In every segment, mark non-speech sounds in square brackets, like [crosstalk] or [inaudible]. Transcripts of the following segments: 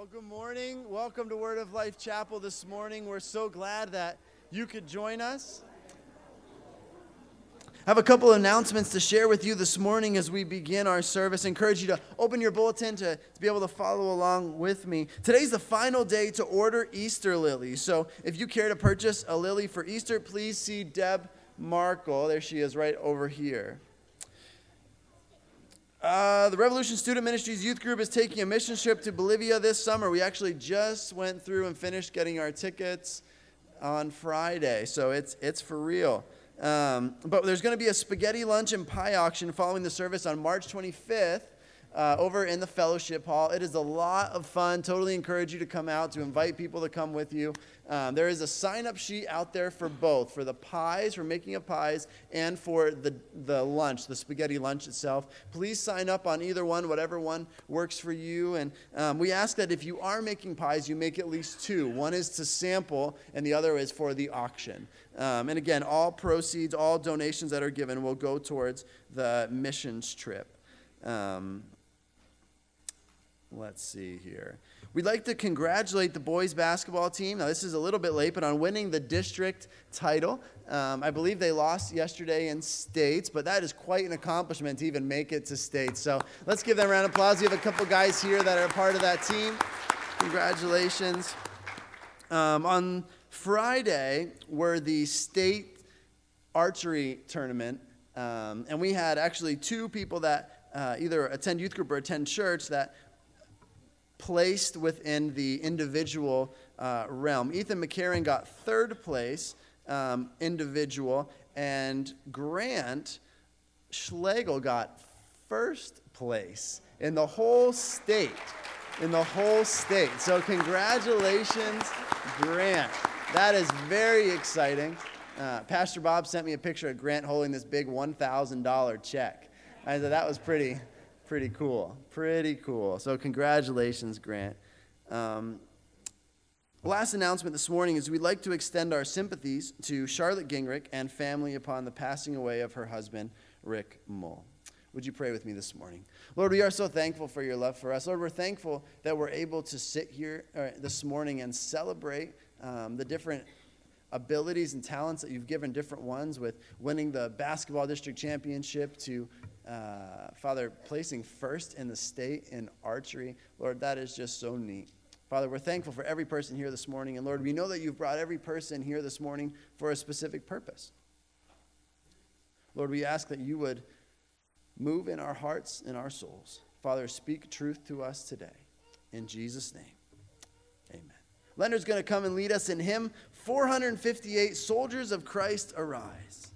Well, good morning. Welcome to Word of Life Chapel this morning. We're so glad that you could join us. I have a couple of announcements to share with you this morning as we begin our service. I encourage you to open your bulletin to, to be able to follow along with me. Today's the final day to order Easter lilies. So if you care to purchase a lily for Easter, please see Deb Markle. There she is right over here. Uh, the Revolution Student Ministries Youth Group is taking a mission trip to Bolivia this summer. We actually just went through and finished getting our tickets on Friday, so it's, it's for real. Um, but there's going to be a spaghetti lunch and pie auction following the service on March 25th uh, over in the fellowship hall. It is a lot of fun. Totally encourage you to come out, to invite people to come with you. Um, there is a sign up sheet out there for both for the pies, for making of pies, and for the, the lunch, the spaghetti lunch itself. Please sign up on either one, whatever one works for you. And um, we ask that if you are making pies, you make at least two. One is to sample, and the other is for the auction. Um, and again, all proceeds, all donations that are given will go towards the missions trip. Let's see here. We'd like to congratulate the boys basketball team. Now, this is a little bit late, but on winning the district title. Um, I believe they lost yesterday in states, but that is quite an accomplishment to even make it to states. So let's give them a round of applause. We have a couple guys here that are part of that team. Congratulations. Um, on Friday were the state archery tournament, um, and we had actually two people that uh, either attend youth group or attend church that placed within the individual uh, realm. Ethan McCarron got third place um, individual, and Grant Schlegel got first place in the whole state. In the whole state. So, congratulations, Grant. That is very exciting. Uh, Pastor Bob sent me a picture of Grant holding this big $1,000 check. I said that was pretty, pretty cool. Pretty cool. So, congratulations, Grant. Um, last announcement this morning is we'd like to extend our sympathies to Charlotte Gingrich and family upon the passing away of her husband, Rick Mull. Would you pray with me this morning? Lord, we are so thankful for your love for us. Lord, we're thankful that we're able to sit here uh, this morning and celebrate um, the different abilities and talents that you've given different ones with winning the basketball district championship to uh, Father, placing first in the state in archery. Lord, that is just so neat. Father, we're thankful for every person here this morning. And Lord, we know that you've brought every person here this morning for a specific purpose. Lord, we ask that you would move in our hearts and our souls. Father, speak truth to us today. In Jesus' name, amen. Leonard's going to come and lead us in hymn 458 Soldiers of Christ Arise.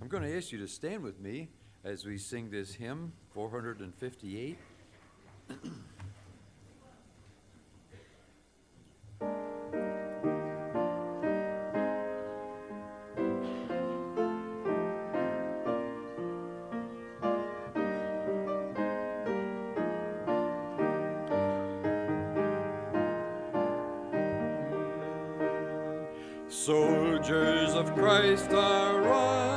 I'm going to ask you to stand with me as we sing this hymn, 458. [clears throat] of Christ arise.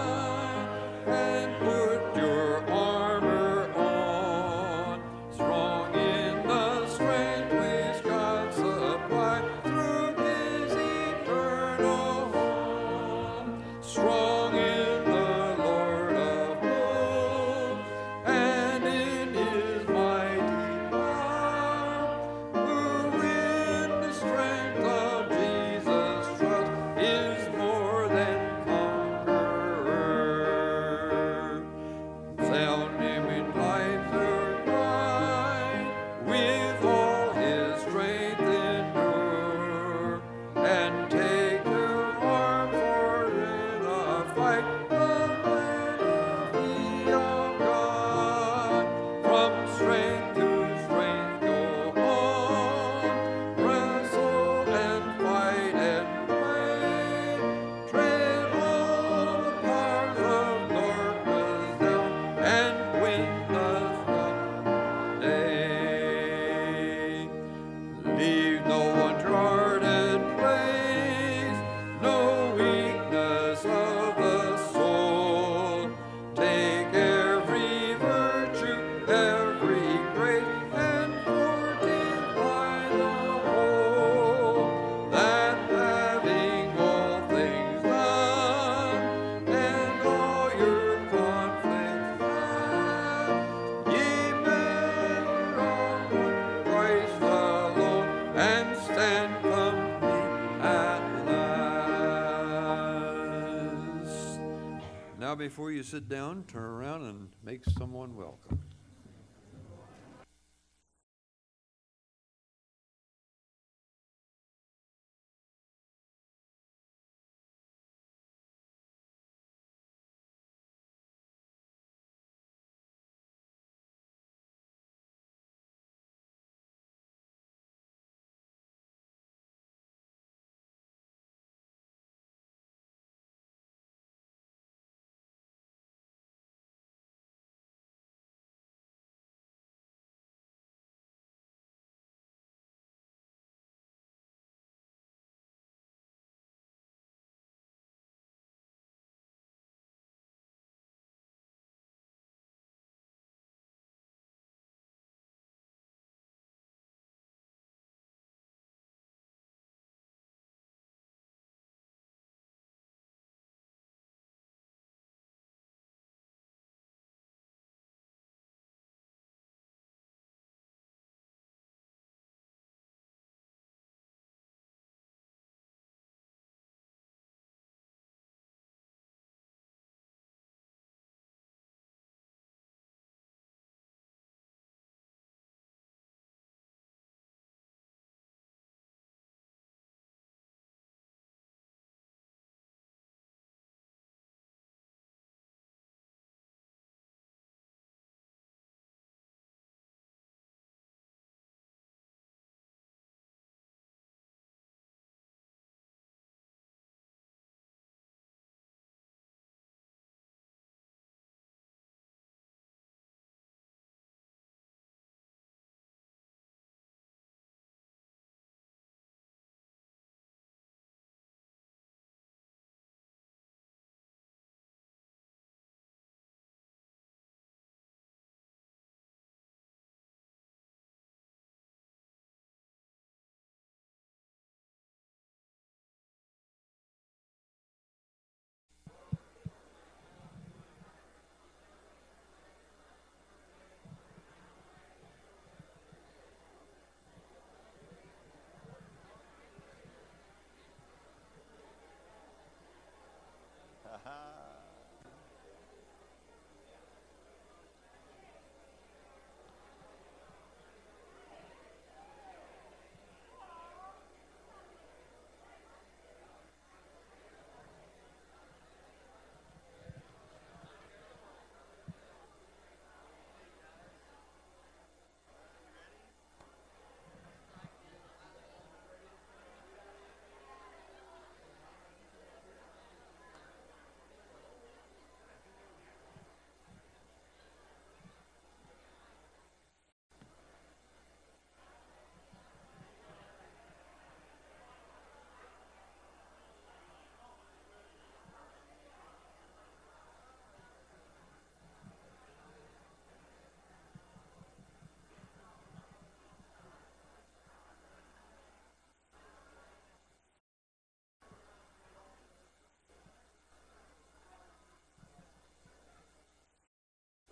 Before you sit down, turn around and make someone welcome.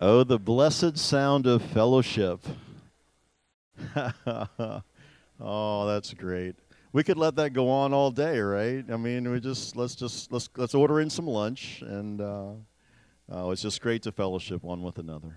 Oh, the blessed sound of fellowship. [laughs] oh, that's great. We could let that go on all day, right? I mean, we just let's just let's let's order in some lunch, and uh, uh, it's just great to fellowship one with another.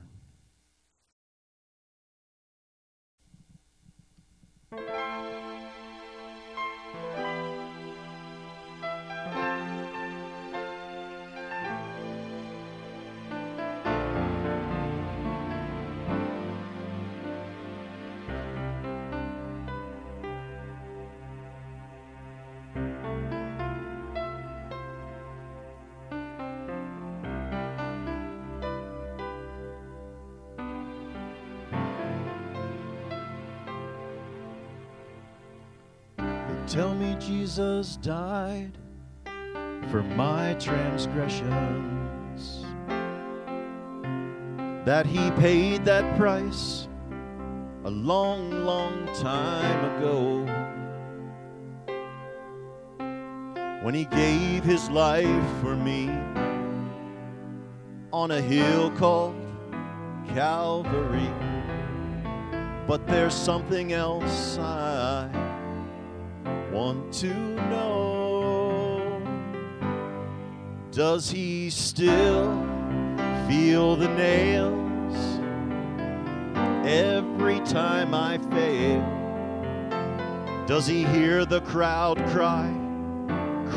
Tell me Jesus died for my transgressions, that he paid that price a long, long time ago. When he gave his life for me on a hill called Calvary. But there's something else I want to know. Does he still feel the nails every time I fail? Does he hear the crowd cry,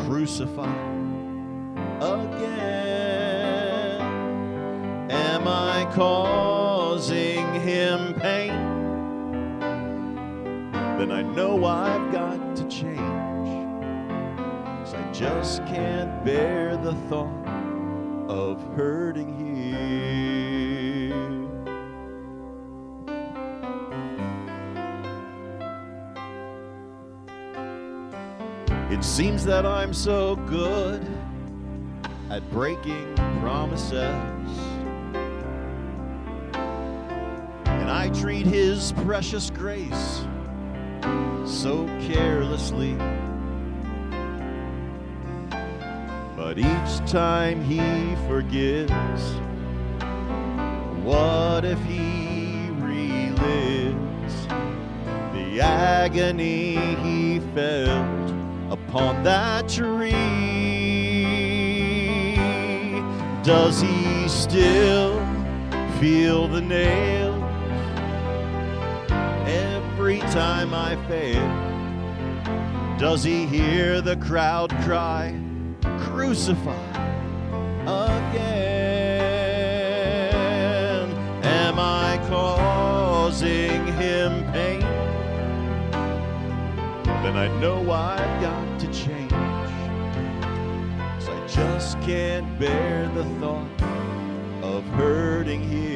Crucify again? Am I causing him pain? Then I know I've got just can't bear the thought of hurting him. It seems that I'm so good at breaking promises. And I treat His precious grace so carelessly. But each time He forgives, what if He relives the agony He felt? upon that tree. Does he still feel the nail every time I fail? Does he hear the crowd cry, Crucify again? Am I causing him pain? then I know I've got to change. Cause I just can't bear the thought of hurting him.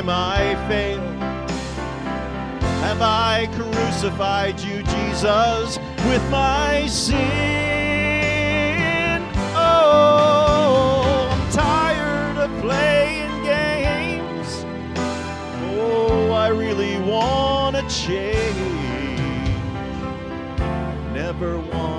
Time I fail? Have I crucified you, Jesus, with my sin? Oh, I'm tired of playing games. Oh, I really want to change. Never want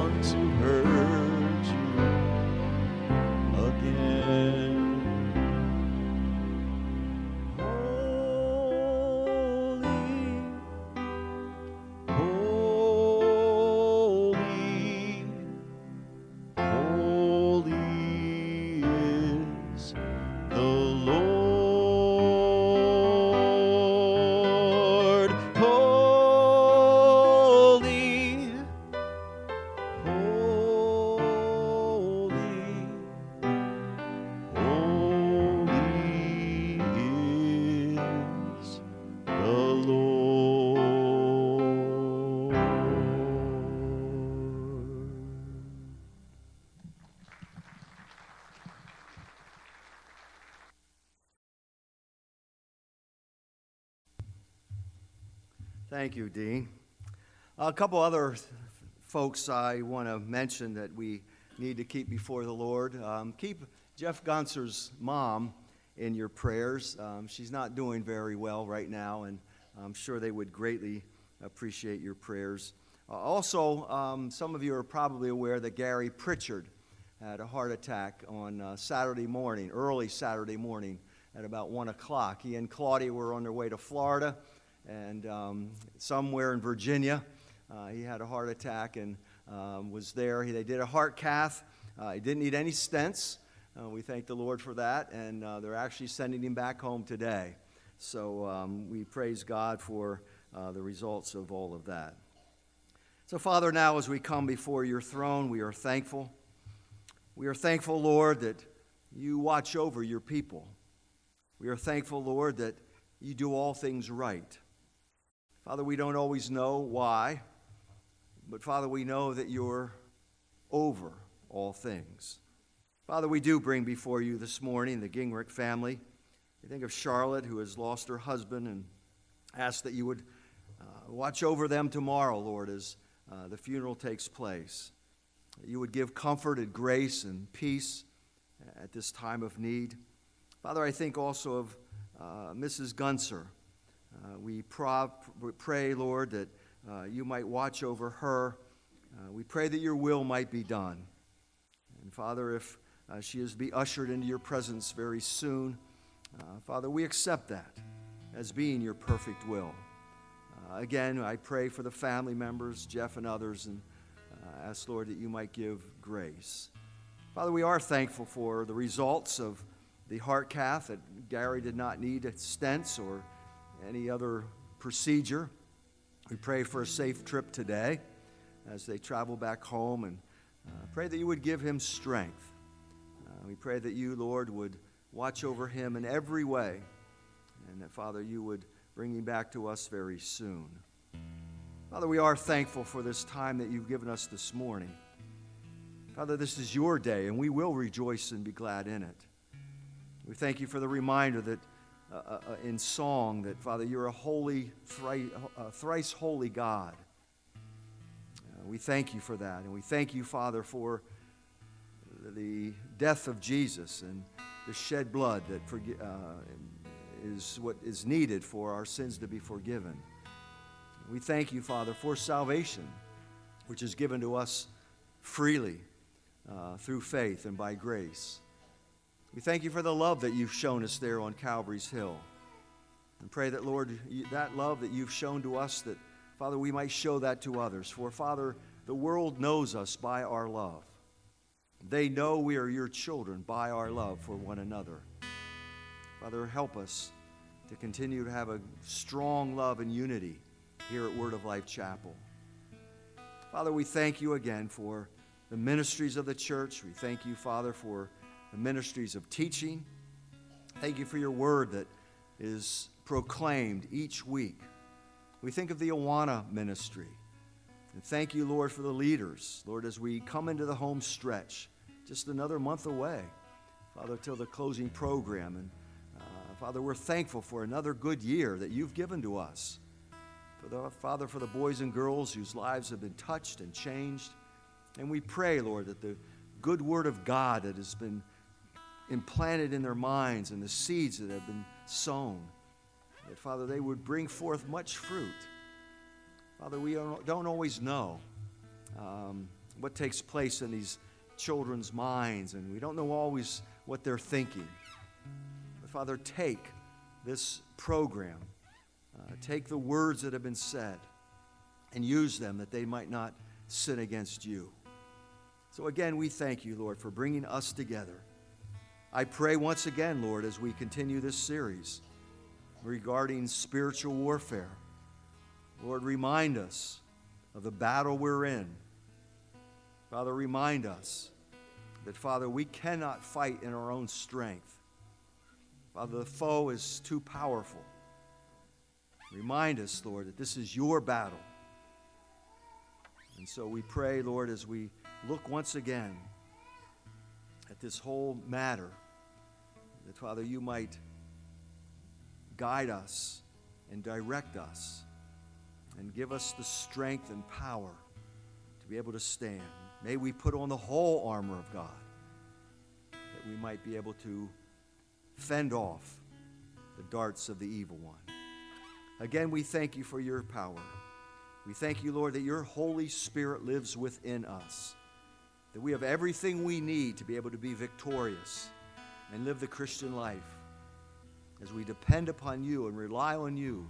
Thank you, Dean. A couple other folks I want to mention that we need to keep before the Lord. Um, keep Jeff Gonser's mom in your prayers. Um, she's not doing very well right now, and I'm sure they would greatly appreciate your prayers. Uh, also, um, some of you are probably aware that Gary Pritchard had a heart attack on uh, Saturday morning, early Saturday morning at about 1 o'clock. He and Claudia were on their way to Florida and um, somewhere in Virginia. Uh, he had a heart attack and um, was there. He, they did a heart cath. Uh, he didn't need any stents. Uh, we thank the Lord for that, and uh, they're actually sending him back home today. So um, we praise God for uh, the results of all of that. So, Father, now as we come before your throne, we are thankful. We are thankful, Lord, that you watch over your people. We are thankful, Lord, that you do all things right. Father, we don't always know why, but Father, we know that you're over all things. Father, we do bring before you this morning the Gingrich family. We think of Charlotte, who has lost her husband, and ask that you would uh, watch over them tomorrow, Lord, as uh, the funeral takes place. That you would give comfort and grace and peace at this time of need. Father, I think also of uh, Mrs. Gonser. Uh, we pray, Lord, that uh, you might watch over her. Uh, we pray that your will might be done. And Father, if uh, she is to be ushered into your presence very soon, uh, Father, we accept that as being your perfect will. again, I pray for the family members, Jeff and others, and ask, Lord, that you might give grace. Father, we are thankful for the results of the heart cath that Gary did not need stents or any other procedure. We pray for a safe trip today as they travel back home and uh, pray that you would give him strength. Uh, we pray that you, Lord, would watch over him in every way and that, Father, you would bring him back to us very soon. Father, we are thankful for this time that you've given us this morning. Father, this is your day, and we will rejoice and be glad in it. We thank you for the reminder that uh, uh, uh, in song that, Father, you're a holy, thrice, uh, thrice holy God. Uh, we thank you for that. And we thank you, Father, for the death of Jesus and the shed blood that forgi- uh, is what is needed for our sins to be forgiven. We thank you, Father, for salvation, which is given to us freely through faith and by grace. We thank you for the love that you've shown us there on Calvary's Hill. And pray that, Lord, that love that you've shown to us, that, Father, we might show that to others. For, Father, the world knows us by our love. They know we are your children by our love for one another. Father, help us to continue to have a strong love and unity here at Word of Life Chapel. Father, we thank you again for the ministries of the church. We thank you, Father, for the ministries of teaching. Thank you for your word that is proclaimed each week. We think of the Awana ministry. And thank you, Lord, for the leaders. Lord, as we come into the home stretch, just another month away, Father, till the closing program. And uh, Father, we're thankful for another good year that you've given to us. For the, Father, for the boys and girls whose lives have been touched and changed. And we pray, Lord, that the good word of God that has been implanted in their minds and the seeds that have been sown, that, Father, they would bring forth much fruit. Father, we don't always know um, what takes place in these children's minds, and we don't know always what they're thinking. But, Father, take this program, uh, take the words that have been said, and use them that they might not sin against you. So, again, we thank you, Lord, for bringing us together I pray once again, Lord, as we continue this series regarding spiritual warfare. Lord, remind us of the battle we're in. Father, remind us that, Father, we cannot fight in our own strength. Father, the foe is too powerful. Remind us, Lord, that this is your battle. And so we pray, Lord, as we look once again at this whole matter that, Father, you might guide us and direct us and give us the strength and power to be able to stand. May we put on the whole armor of God that we might be able to fend off the darts of the evil one. Again, we thank you for your power. We thank you, Lord, that your Holy Spirit lives within us, that we have everything we need to be able to be victorious and live the Christian life as we depend upon you and rely on you.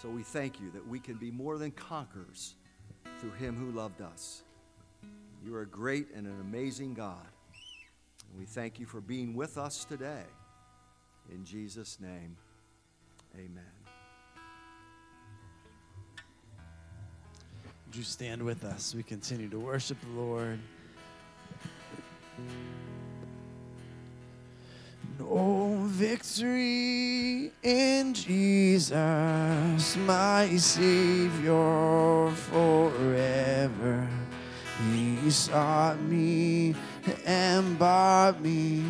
So we thank you that we can be more than conquerors through him who loved us. You are a great and an amazing God. And we thank you for being with us today. In Jesus' name, amen. Would you stand with us? We continue to worship the Lord. Oh, victory in Jesus, my Savior forever. He sought me and bought me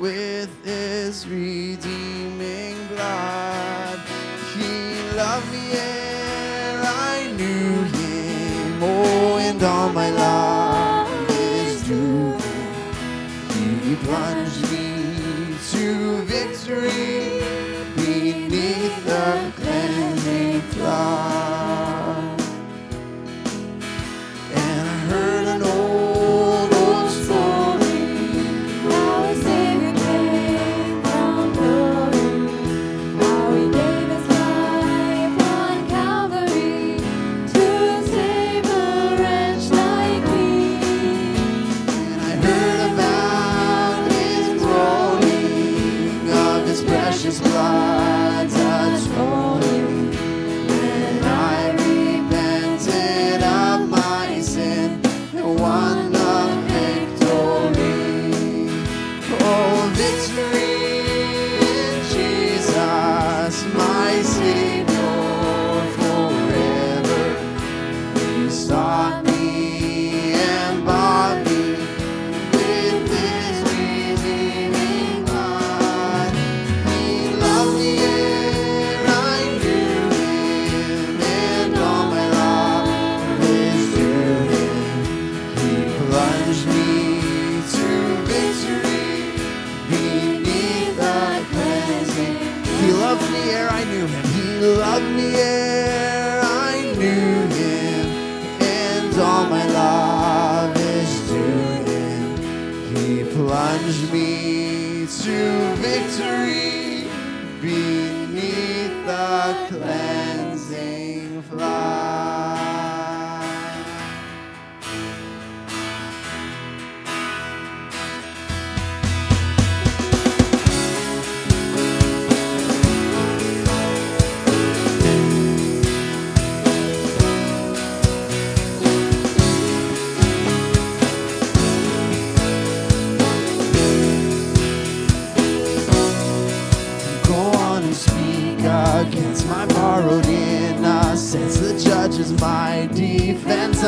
with his redeeming blood. He loved me and I knew him. Oh, and all my love is due. He blinded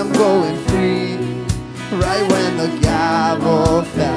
I'm going free. Right when the gavel fell.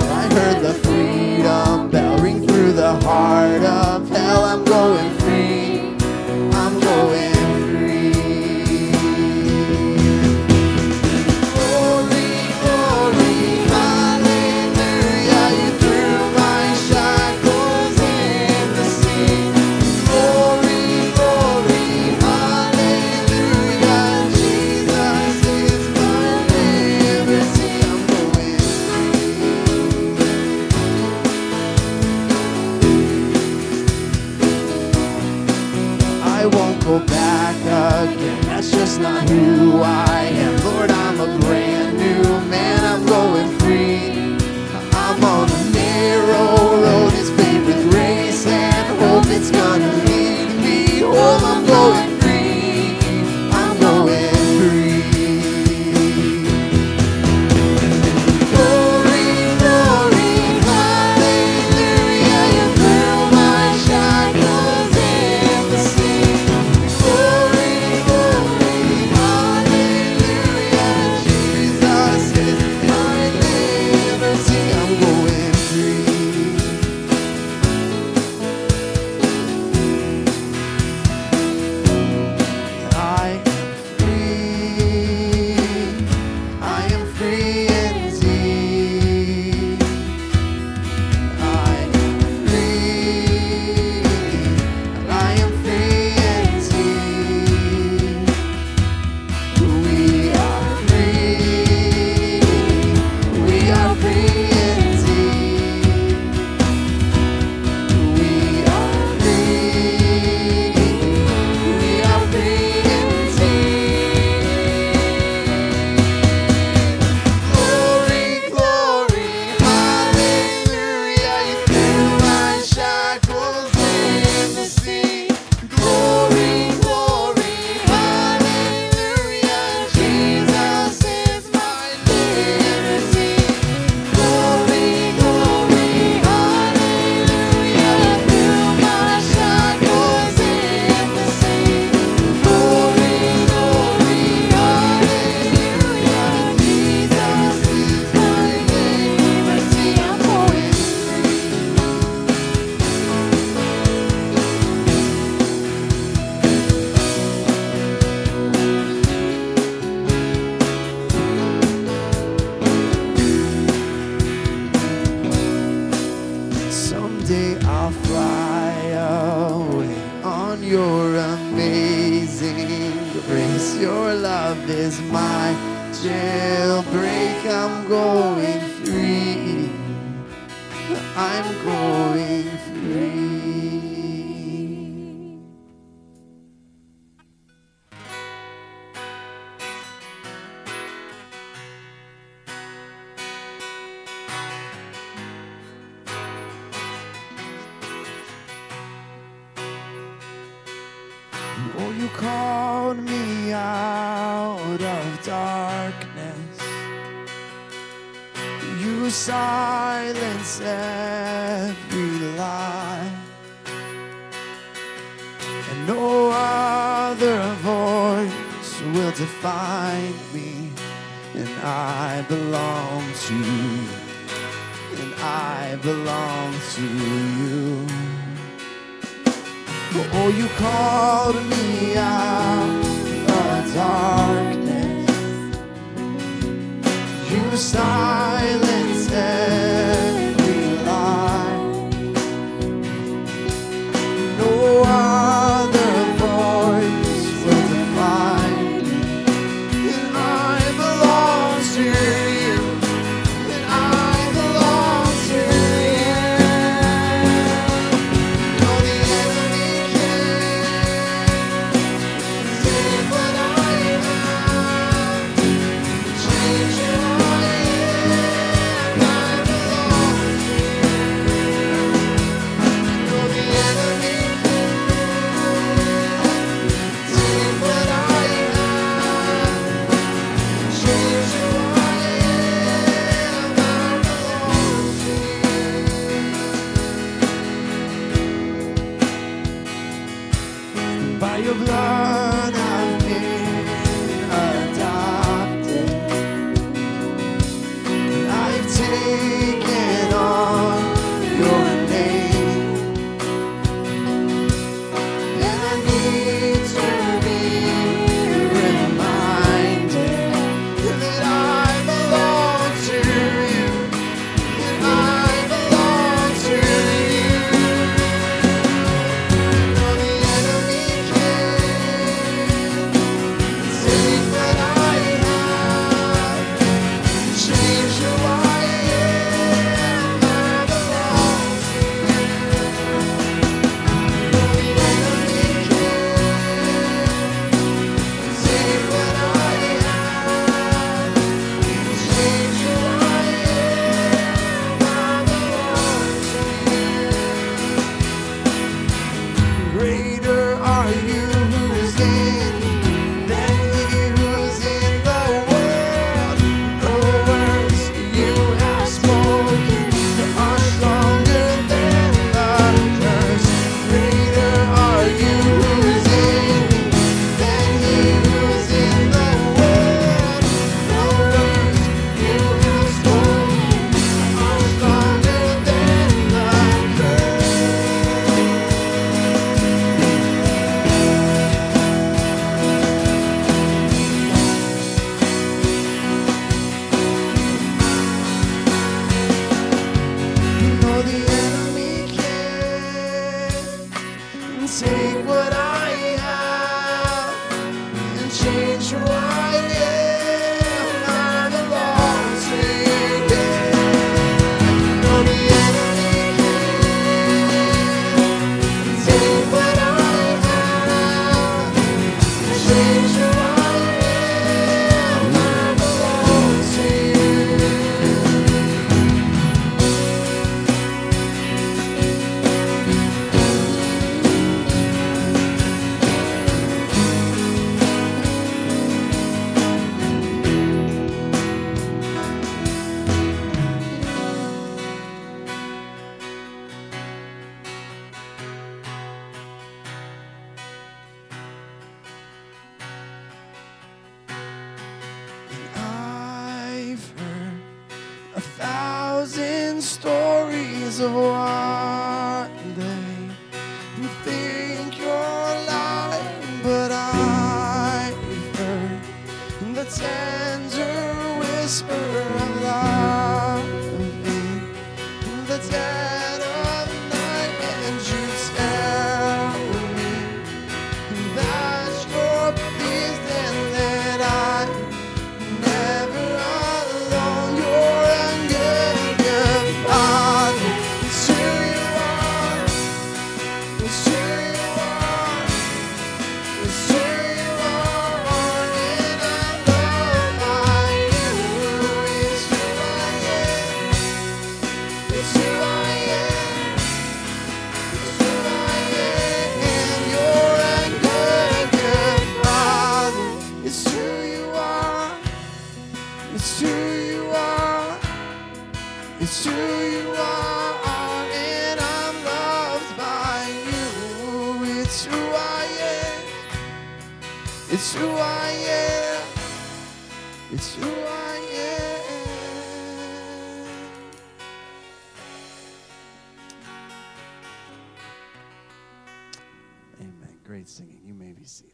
Great singing. You may be seated.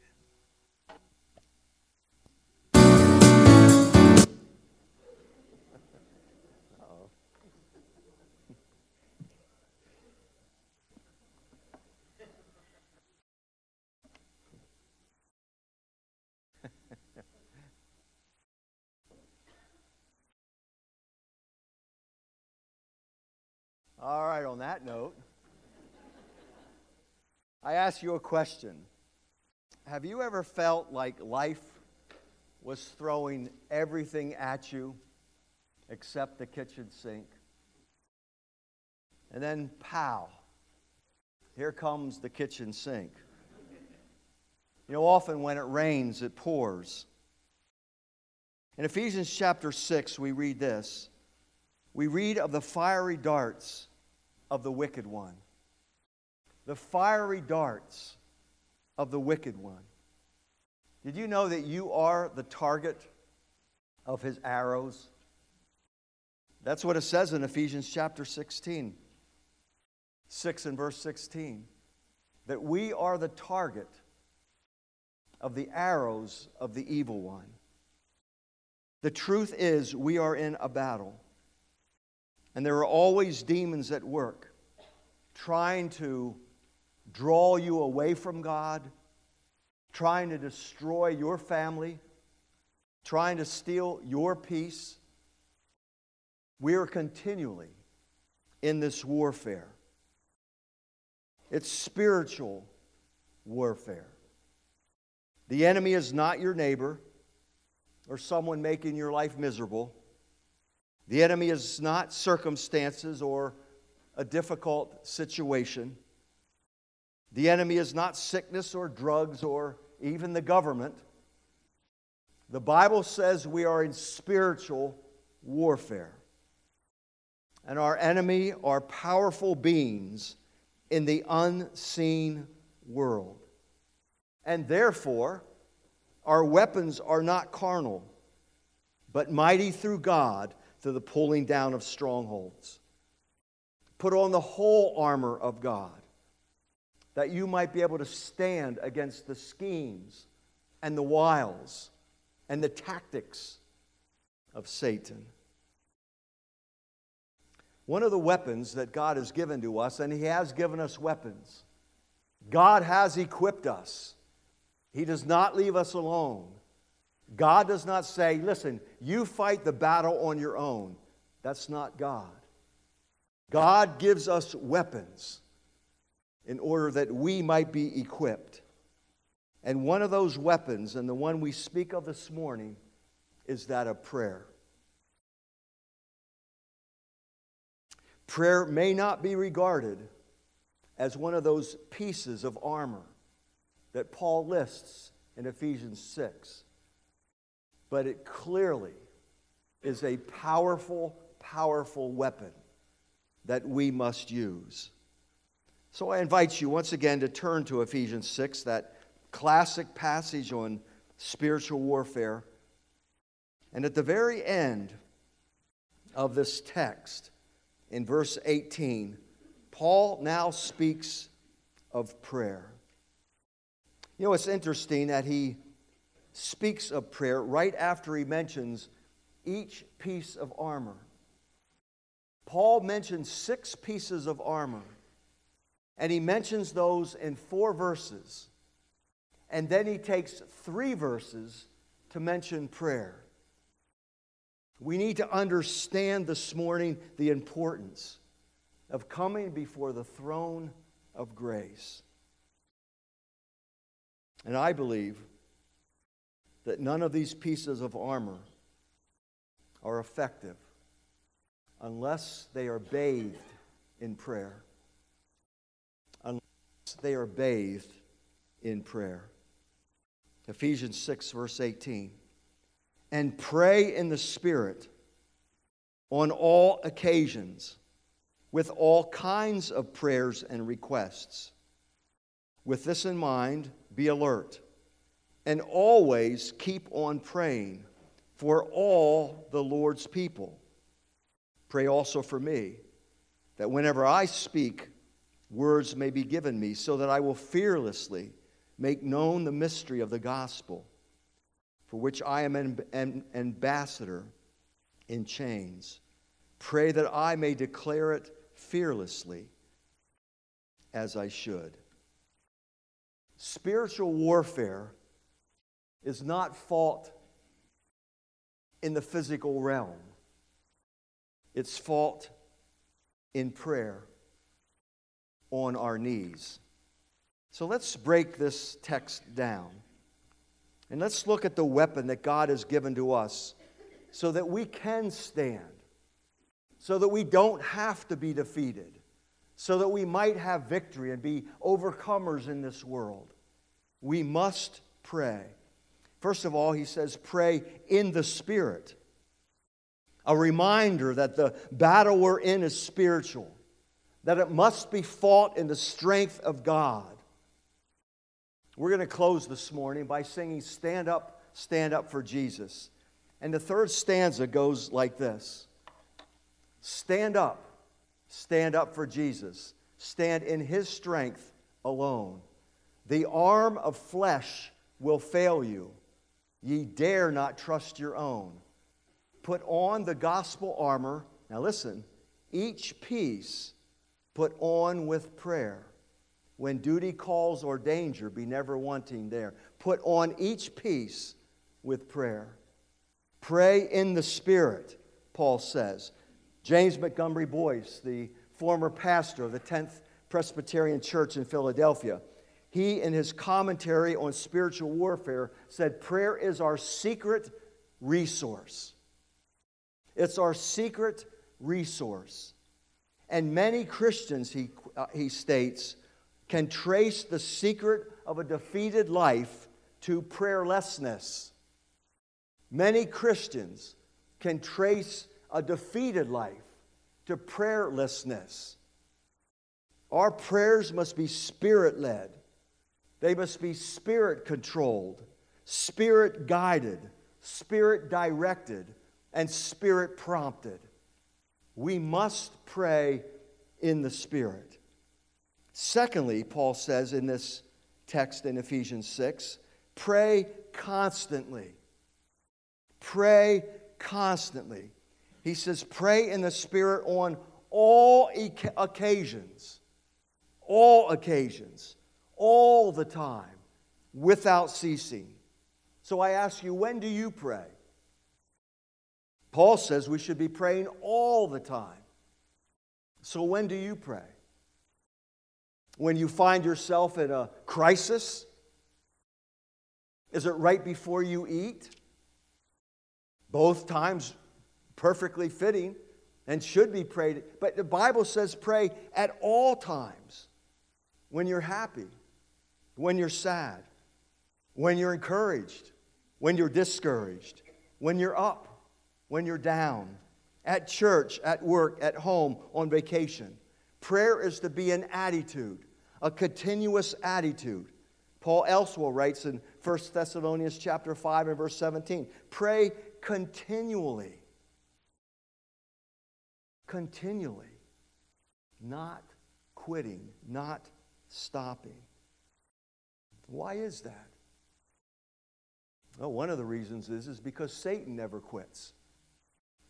All right, on that note, I ask you a question. Have you ever felt like life was throwing everything at you except the kitchen sink? And then, pow, here comes the kitchen sink. You know, often when it rains, it pours. In Ephesians chapter 6, we read this. We read of the fiery darts of the wicked one. The fiery darts of the wicked one. Did you know that you are the target of his arrows? That's what it says in Ephesians chapter 16, 6 and verse 16. That we are the target of the arrows of the evil one. The truth is, we are in a battle. And there are always demons at work trying to draw you away from God, trying to destroy your family, trying to steal your peace. We are continually in this warfare. It's spiritual warfare. The enemy is not your neighbor or someone making your life miserable. The enemy is not circumstances or a difficult situation. The enemy is not sickness or drugs or even the government. The Bible says we are in spiritual warfare. And our enemy are powerful beings in the unseen world. And therefore, our weapons are not carnal, but mighty through God to the pulling down of strongholds. Put on the whole armor of God that you might be able to stand against the schemes and the wiles and the tactics of Satan. One of the weapons that God has given to us, and He has given us weapons, God has equipped us. He does not leave us alone. God does not say, listen, you fight the battle on your own. That's not God. God gives us weapons in order that we might be equipped. And one of those weapons, and the one we speak of this morning, is that of prayer. Prayer may not be regarded as one of those pieces of armor that Paul lists in Ephesians 6, but it clearly is a powerful, powerful weapon that we must use. So I invite you once again to turn to Ephesians 6, that classic passage on spiritual warfare. And at the very end of this text, in verse 18, Paul now speaks of prayer. You know, it's interesting that he speaks of prayer right after he mentions each piece of armor. Paul mentions six pieces of armor, and he mentions those in four verses. And then he takes three verses to mention prayer. We need to understand this morning the importance of coming before the throne of grace. And I believe that none of these pieces of armor are effective unless they are bathed in prayer. They are bathed in prayer. Ephesians 6, verse 18. And pray in the Spirit on all occasions with all kinds of prayers and requests. With this in mind, be alert and always keep on praying for all the Lord's people. Pray also for me, that whenever I speak, words may be given me, so that I will fearlessly make known the mystery of the gospel, for which I am an, ambassador in chains. Pray that I may declare it fearlessly as I should. Spiritual warfare is not fought in the physical realm, it's fought in prayer on our knees. So let's break this text down. And let's look at the weapon that God has given to us so that we can stand, so that we don't have to be defeated, so that we might have victory and be overcomers in this world. We must pray. First of all, he says, pray in the Spirit. A reminder that the battle we're in is spiritual, that it must be fought in the strength of God. We're going to close this morning by singing Stand Up, Stand Up for Jesus. And the third stanza goes like this Stand up, stand up for Jesus. Stand in his strength alone. The arm of flesh will fail you. Ye dare not trust your own. Put on the gospel armor. Now listen, each piece put on with prayer. When duty calls or danger, be never wanting there. Put on each piece with prayer. Pray in the Spirit, Paul says. James Montgomery Boice, the former pastor of the 10th Presbyterian Church in Philadelphia, he, in his commentary on spiritual warfare, said prayer is our secret resource. It's our secret resource. And many Christians, he, uh, he states, can trace the secret of a defeated life to prayerlessness. Many Christians can trace a defeated life to prayerlessness. Our prayers must be spirit led, they must be spirit controlled, spirit guided, spirit directed, and spirit prompted. We must pray in the Spirit. Secondly, Paul says in this text in Ephesians 6 pray constantly. Pray constantly. He says, pray in the Spirit on all occasions, all occasions, all the time, without ceasing. So I ask you, when do you pray? Paul says we should be praying all the time. So when do you pray? When you find yourself in a crisis? Is it right before you eat? Both times perfectly fitting and should be prayed. But the Bible says pray at all times. When you're happy, when you're sad, when you're encouraged, when you're discouraged, when you're up, when you're down, at church, at work, at home, on vacation. Prayer is to be an attitude, a continuous attitude. Paul elsewhere writes in 1 Thessalonians chapter 5 and verse 17, pray continually. Continually. Not quitting, not stopping. Why is that? Well, one of the reasons is, is because Satan never quits.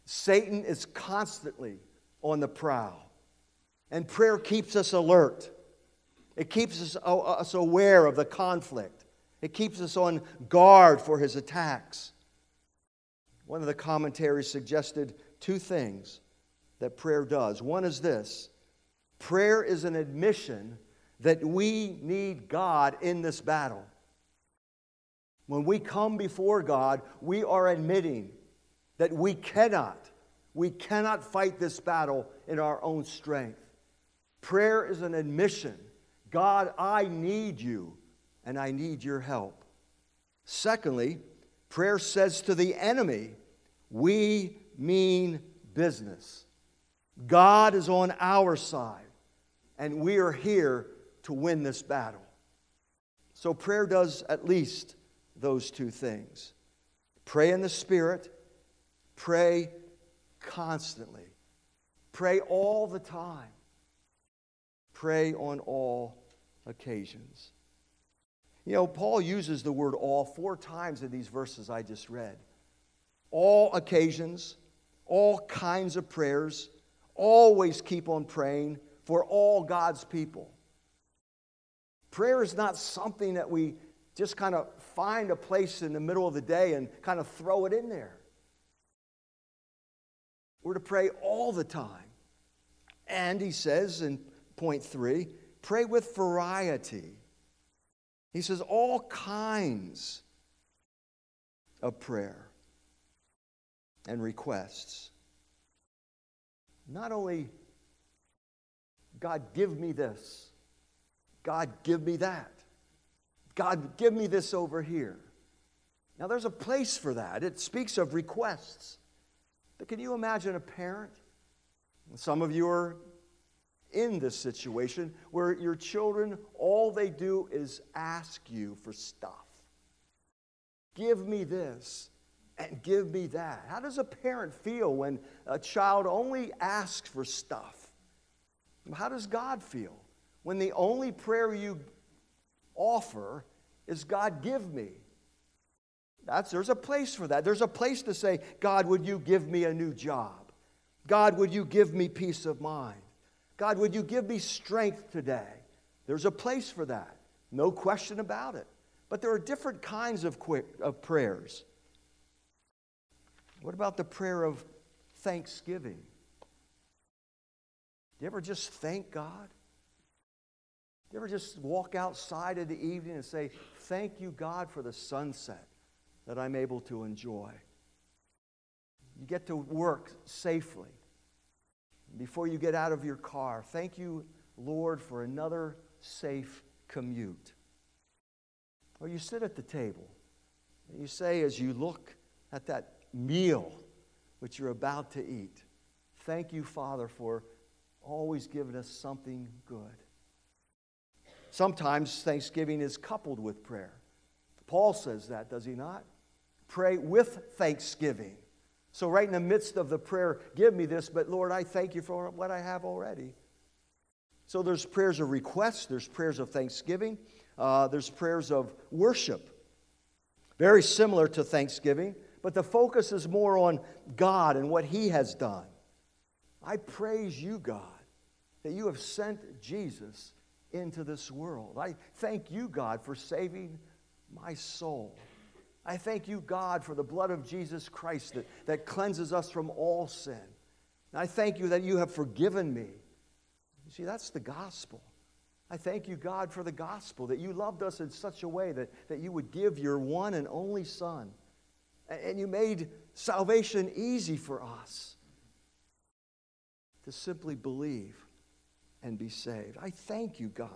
Satan is constantly on the prowl. And prayer keeps us alert. It keeps us, uh, us aware of the conflict. It keeps us on guard for his attacks. One of the commentaries suggested two things that prayer does. One is this prayer is an admission that we need God in this battle. When we come before God, we are admitting that we cannot, we cannot fight this battle in our own strength. Prayer is an admission God, I need you, and I need your help. Secondly, prayer says to the enemy, We mean business. God is on our side, and we are here to win this battle. So prayer does at least those two things pray in the Spirit, pray constantly, pray all the time, pray on all occasions. You know, Paul uses the word all four times in these verses I just read. All occasions, all kinds of prayers, always keep on praying for all God's people. Prayer is not something that we just kind of find a place in the middle of the day and kind of throw it in there. We're to pray all the time. And he says in point three, pray with variety. He says all kinds of prayer and requests. Not only, God, give me this, God, give me that. God, give me this over here. Now, there's a place for that. It speaks of requests. Can you imagine a parent? Some of you are in this situation where your children, all they do is ask you for stuff. Give me this and give me that. How does a parent feel when a child only asks for stuff? How does God feel when the only prayer you offer is God, give me? That's, there's a place for that. There's a place to say, God, would you give me a new job? God, would you give me peace of mind? God, would you give me strength today? There's a place for that. No question about it. But there are different kinds of, quick, of prayers. What about the prayer of thanksgiving? Do you ever just thank God? Do you ever just walk outside in the evening and say, Thank you, God, for the sunset that I'm able to enjoy? You get to work safely. Before you get out of your car, thank you, Lord, for another safe commute. Or you sit at the table and you say, as you look at that meal which you're about to eat, thank you, Father, for always giving us something good. Sometimes thanksgiving is coupled with prayer. Paul says that, does he not? Pray with thanksgiving. So, right in the midst of the prayer, give me this, but Lord, I thank you for what I have already. So, there's prayers of request, there's prayers of thanksgiving, uh, there's prayers of worship. Very similar to thanksgiving, but the focus is more on God and what He has done. I praise you, God, that you have sent Jesus into this world. I thank you, God, for saving my soul. I thank you, God, for the blood of Jesus Christ that, that cleanses us from all sin. And I thank you that you have forgiven me. You see, that's the gospel. I thank you, God, for the gospel, that you loved us in such a way that, that you would give your one and only Son. And, and you made salvation easy for us to simply believe and be saved. I thank you, God,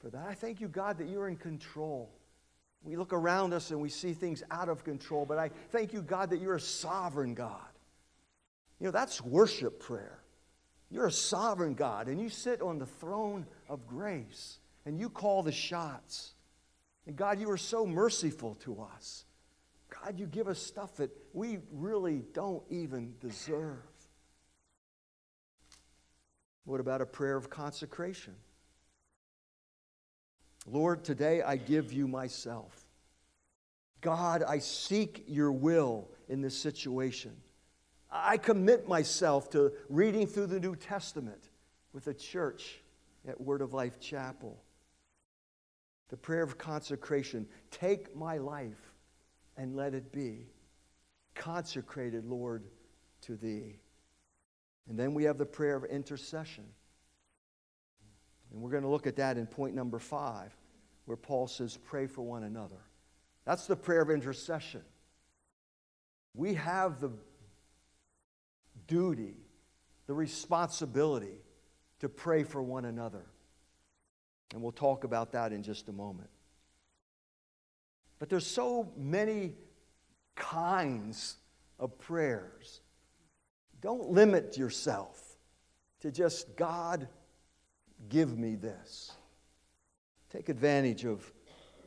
for that. I thank you, God, that you're in control. We look around us and we see things out of control, but I thank you, God, that you're a sovereign God. You know, that's worship prayer. You're a sovereign God, and you sit on the throne of grace, and you call the shots. And God, you are so merciful to us. God, you give us stuff that we really don't even deserve. What about a prayer of consecration? Lord, today I give you myself. God, I seek your will in this situation. I commit myself to reading through the New Testament with the church at Word of Life Chapel. The prayer of consecration take my life and let it be consecrated, Lord, to thee. And then we have the prayer of intercession. And we're going to look at that in point number five, where Paul says, pray for one another. That's the prayer of intercession. We have the duty, the responsibility to pray for one another. And we'll talk about that in just a moment. But there's so many kinds of prayers. Don't limit yourself to just, God, give me this. Take advantage of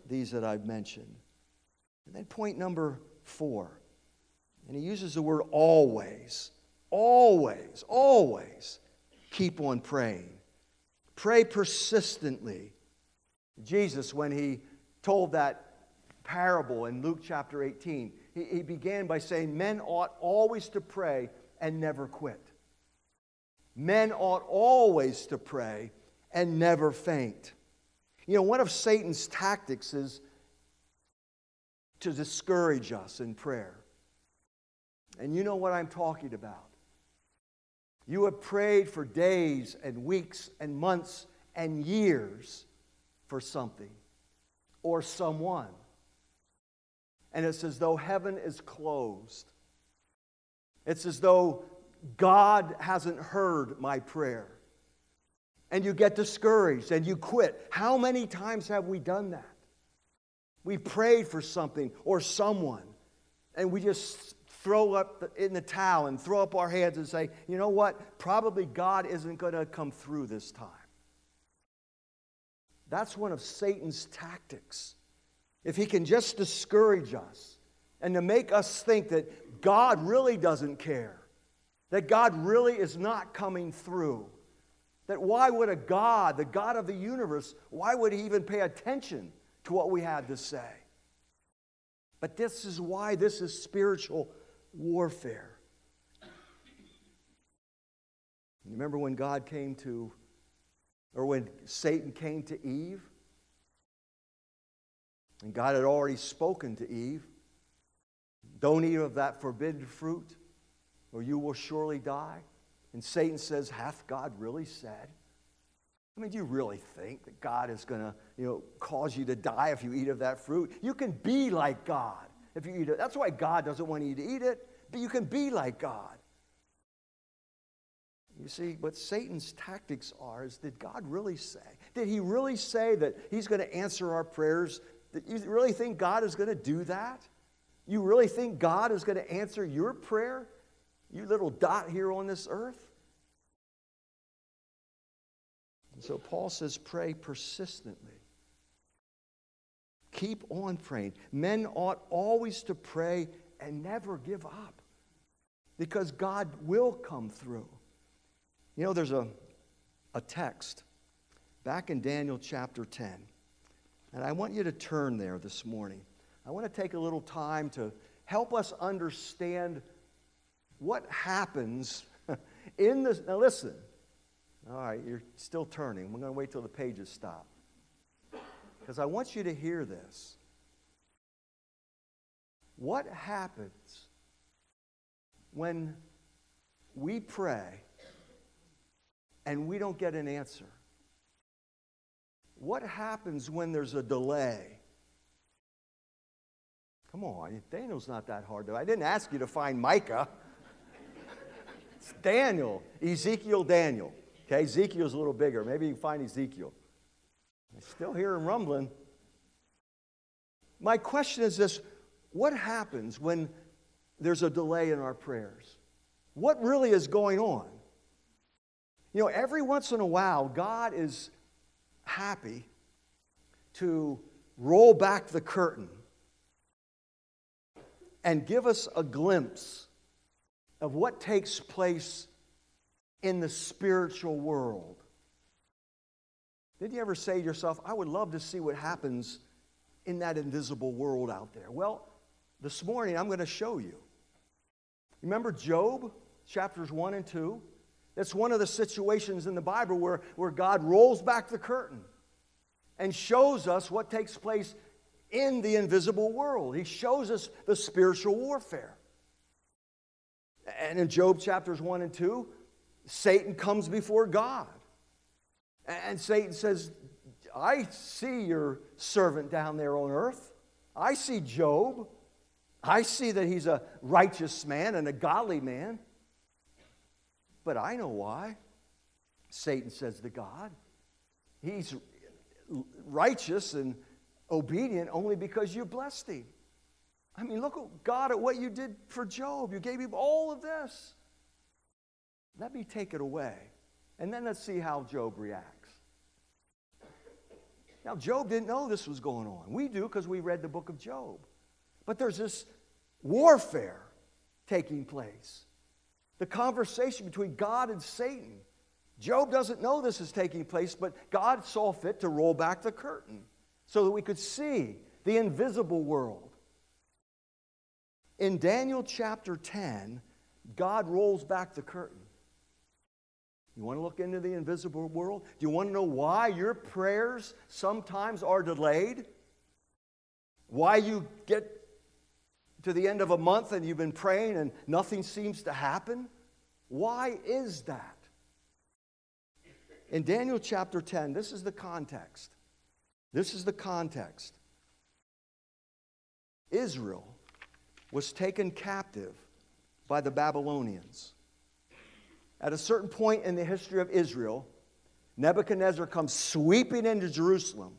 these that I've mentioned. And then point number four, and he uses the word always, always, always keep on praying. Pray persistently. Jesus, when he told that parable in Luke chapter 18, he, he began by saying, Men ought always to pray and never quit. Men ought always to pray and never faint. You know, one of Satan's tactics is to discourage us in prayer. And you know what I'm talking about. You have prayed for days and weeks and months and years for something or someone. And it's as though heaven is closed. It's as though God hasn't heard my prayer. And you get discouraged and you quit. How many times have we done that? We prayed for something or someone, and we just throw up in the towel and throw up our hands and say, you know what? Probably God isn't going to come through this time. That's one of Satan's tactics. If he can just discourage us and to make us think that God really doesn't care, that God really is not coming through, that why would a God, the God of the universe, why would he even pay attention to what we had to say? But this is why this is spiritual warfare. Remember when God came to, or when Satan came to Eve? And God had already spoken to Eve Don't eat of that forbidden fruit, or you will surely die. And Satan says, Hath God really said? I mean, do you really think that God is going to, you know, cause you to die if you eat of that fruit? You can be like God if you eat it. That's why God doesn't want you to eat it, but you can be like God. You see, what Satan's tactics are is did God really say? Did he really say that he's going to answer our prayers? That you really think God is going to do that? You really think God is going to answer your prayer? You little dot here on this earth? And so Paul says, pray persistently. Keep on praying. Men ought always to pray and never give up because God will come through. You know, there's a, a text back in Daniel chapter 10, and I want you to turn there this morning. I want to take a little time to help us understand what happens [laughs] in this. Now, listen. All right, you're still turning. We're going to wait till the pages stop because I want you to hear this. What happens when we pray and we don't get an answer? What happens when there's a delay? Come on, Daniel's not that hard. I didn't ask you to find Micah. Daniel, Ezekiel, Daniel. Okay, Ezekiel's a little bigger. Maybe you can find Ezekiel. I still hear him rumbling. My question is this what happens when there's a delay in our prayers? What really is going on? You know, every once in a while, God is happy to roll back the curtain and give us a glimpse of what takes place in the spiritual world. Did you ever say to yourself, I would love to see what happens in that invisible world out there? Well, this morning I'm going to show you. Remember Job, chapters 1 and 2? That's one of the situations in the Bible where, where God rolls back the curtain and shows us what takes place in the invisible world. He shows us the spiritual warfare. And in Job chapters 1 and 2, Satan comes before God And Satan says, I see your servant down there on earth. I see Job. I see that he's a righteous man and a godly man. But I know why. Satan says to God, He's righteous and obedient only because you blessed him. I mean, look, at God, at what you did for Job. You gave him all of this. Let me take it away. And then let's see how Job reacts. Now, Job didn't know this was going on. We do because we read the book of Job. But there's this warfare taking place. The conversation between God and Satan. Job doesn't know this is taking place, but God saw fit to roll back the curtain so that we could see the invisible world. In Daniel chapter 10, God rolls back the curtain. You want to look into the invisible world? Do you want to know why your prayers sometimes are delayed? Why you get to the end of a month and you've been praying and nothing seems to happen? Why is that? In Daniel chapter 10, this is the context. This is the context. Israel was taken captive by the Babylonians. At a certain point in the history of Israel, Nebuchadnezzar comes sweeping into Jerusalem,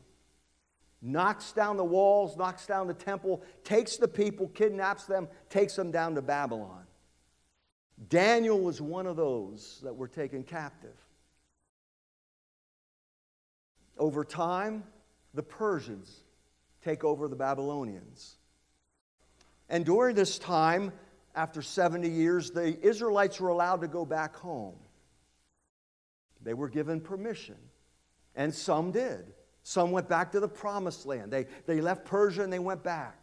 knocks down the walls, knocks down the temple, takes the people, kidnaps them, takes them down to Babylon. Daniel was one of those that were taken captive. Over time, the Persians take over the Babylonians. And during this time, after 70 years, the Israelites were allowed to go back home. They were given permission, and some did. Some went back to the promised land. They, they left Persia and they went back.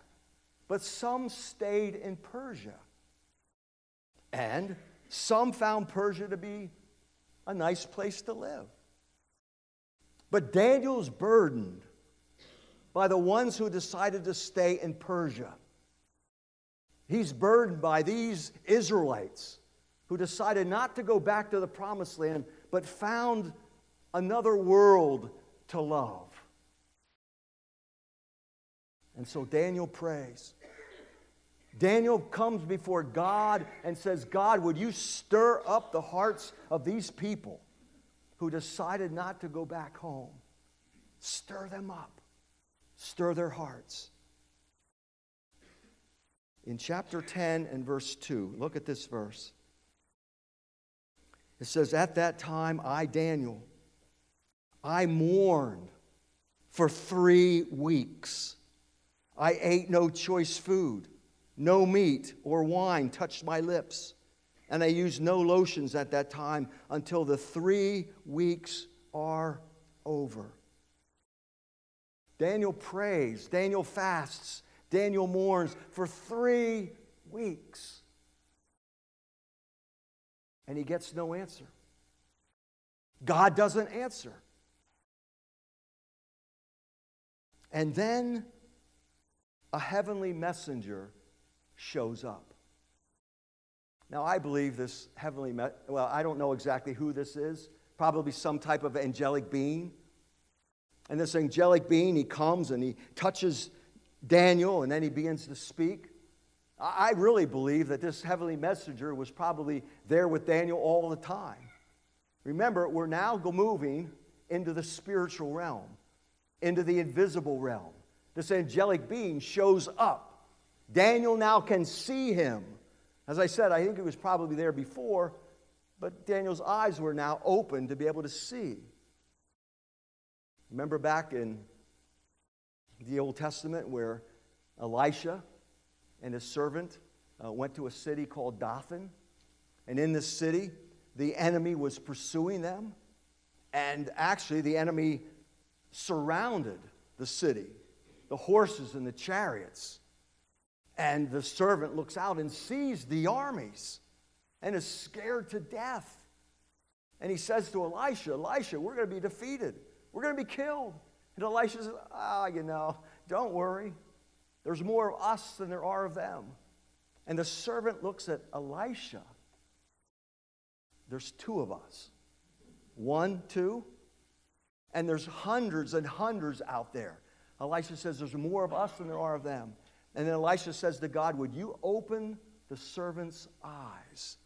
But some stayed in Persia. And some found Persia to be a nice place to live. But Daniel's burdened by the ones who decided to stay in Persia. He's burdened by these Israelites who decided not to go back to the promised land, but found another world to love. And so Daniel prays. Daniel comes before God and says, God, would you stir up the hearts of these people who decided not to go back home? Stir them up, stir their hearts in chapter 10 and verse 2. Look at this verse. It says, At that time, I, Daniel, I mourned for three weeks. I ate no choice food, no meat or wine touched my lips, and I used no lotions at that time until the three weeks are over. Daniel prays, Daniel fasts, Daniel mourns for three weeks. And he gets no answer. God doesn't answer. And then a heavenly messenger shows up. Now, I believe this heavenly, me- well, I don't know exactly who this is, probably some type of angelic being. And this angelic being, he comes and he touches Daniel, and then he begins to speak. I really believe that this heavenly messenger was probably there with Daniel all the time. Remember, we're now moving into the spiritual realm, into the invisible realm. This angelic being shows up. Daniel now can see him. As I said, I think he was probably there before, but Daniel's eyes were now open to be able to see. Remember back in the Old Testament where Elisha and his servant uh, went to a city called Dothan. And in this city, the enemy was pursuing them. And actually, the enemy surrounded the city, the horses and the chariots. And the servant looks out and sees the armies and is scared to death. And he says to Elisha, Elisha, we're going to be defeated. We're going to be killed. And Elisha says, Ah, oh, you know, don't worry. There's more of us than there are of them. And the servant looks at Elisha. There's two of us. One, two. And there's hundreds and hundreds out there. Elisha says, There's more of us than there are of them. And then Elisha says to God, Would you open the servant's eyes?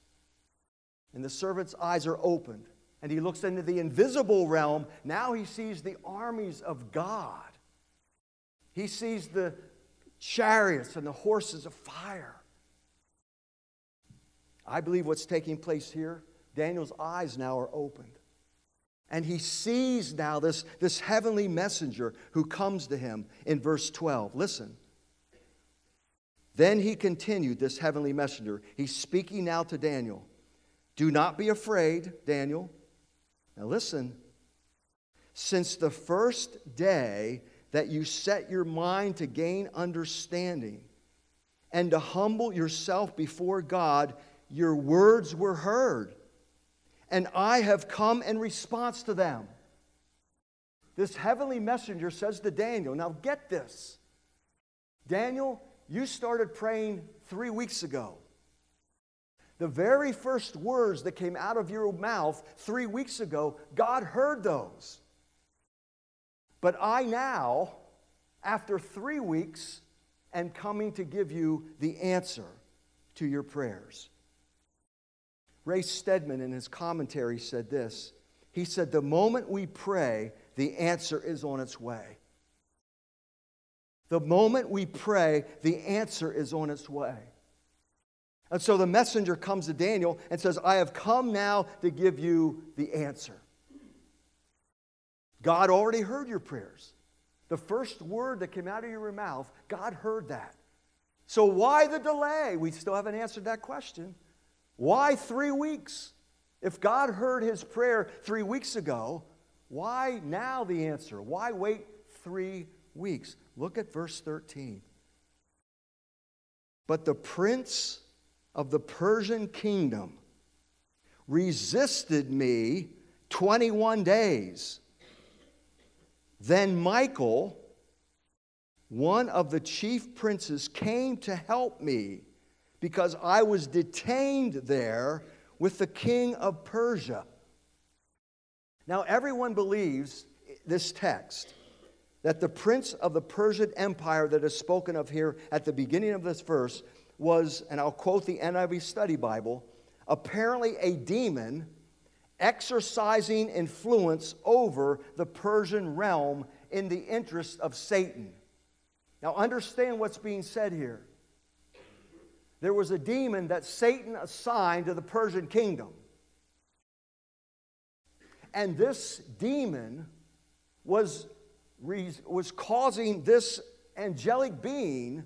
And the servant's eyes are opened. And he looks into the invisible realm. Now he sees the armies of God. He sees the chariots and the horses of fire. I believe what's taking place here, Daniel's eyes now are opened. And he sees now this, this heavenly messenger who comes to him in verse 12. Listen. Then he continued, this heavenly messenger. He's speaking now to Daniel. Do not be afraid, Daniel. Now listen. Since the first day that you set your mind to gain understanding and to humble yourself before God, your words were heard, and I have come in response to them. This heavenly messenger says to Daniel, Now get this. Daniel, you started praying three weeks ago. The very first words that came out of your mouth three weeks ago, God heard those. But I now, after three weeks, am coming to give you the answer to your prayers. Ray Stedman, in his commentary, said this. He said, The moment we pray, the answer is on its way. The moment we pray, the answer is on its way. And so the messenger comes to Daniel and says, I have come now to give you the answer. God already heard your prayers. The first word that came out of your mouth, God heard that. So why the delay? We still haven't answered that question. Why three weeks? If God heard his prayer three weeks ago, why now the answer? Why wait three weeks? Look at verse 13. But the prince of the Persian kingdom resisted me 21 days. Then Michael, one of the chief princes, came to help me because I was detained there with the king of Persia. Now, everyone believes this text that the prince of the Persian Empire that is spoken of here at the beginning of this verse was, and I'll quote the NIV Study Bible, apparently a demon exercising influence over the Persian realm in the interest of Satan. Now, understand what's being said here. There was a demon that Satan assigned to the Persian kingdom. And this demon was, was causing this angelic being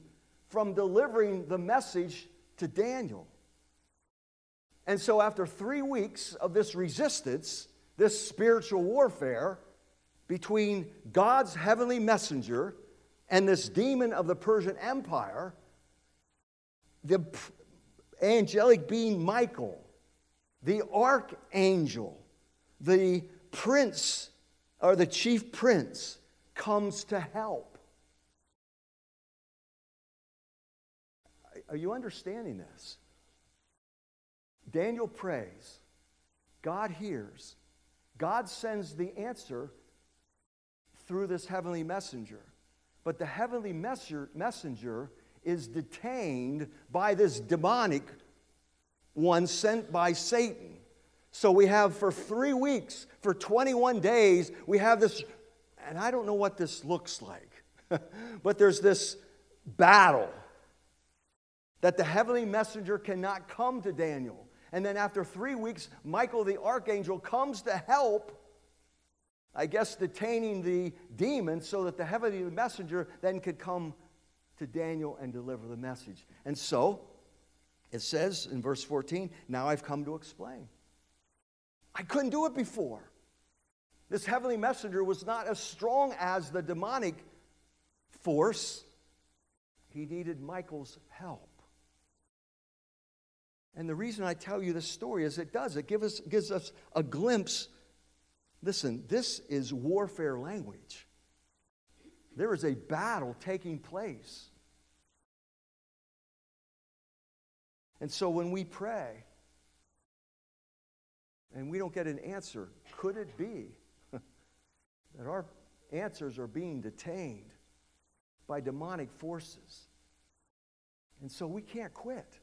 from delivering the message to Daniel. And so, after three weeks of this resistance, this spiritual warfare between God's heavenly messenger and this demon of the Persian Empire, the angelic being Michael, the archangel, the prince or the chief prince comes to help. Are you understanding this? Daniel prays, God hears, God sends the answer through this heavenly messenger. But the heavenly messenger is detained by this demonic one sent by Satan. So we have for three weeks, for 21 days, we have this, and I don't know what this looks like, [laughs] but there's this battle that the heavenly messenger cannot come to Daniel. And then after three weeks, Michael the archangel comes to help, I guess, detaining the demon so that the heavenly messenger then could come to Daniel and deliver the message. And so, it says in verse 14, now I've come to explain. I couldn't do it before. This heavenly messenger was not as strong as the demonic force. He needed Michael's help. And the reason I tell you this story is it does. It gives us, gives us a glimpse. Listen, this is warfare language. There is a battle taking place. And so when we pray and we don't get an answer, could it be [laughs] that our answers are being detained by demonic forces. And so we can't quit.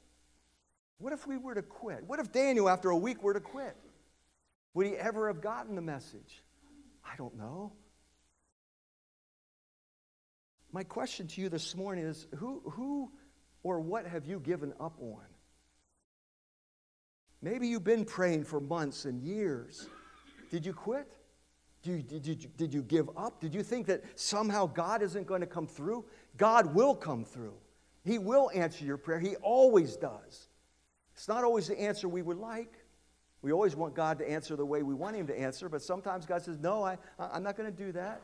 What if we were to quit? What if Daniel, after a week, were to quit? Would he ever have gotten the message? I don't know. My question to you this morning is who, who or what have you given up on? Maybe you've been praying for months and years. Did you quit? Did you, did, you, did you give up? Did you think that somehow God isn't going to come through? God will come through. He will answer your prayer. He always does. It's not always the answer we would like. We always want God to answer the way we want Him to answer, but sometimes God says, No, I, I'm not going to do that.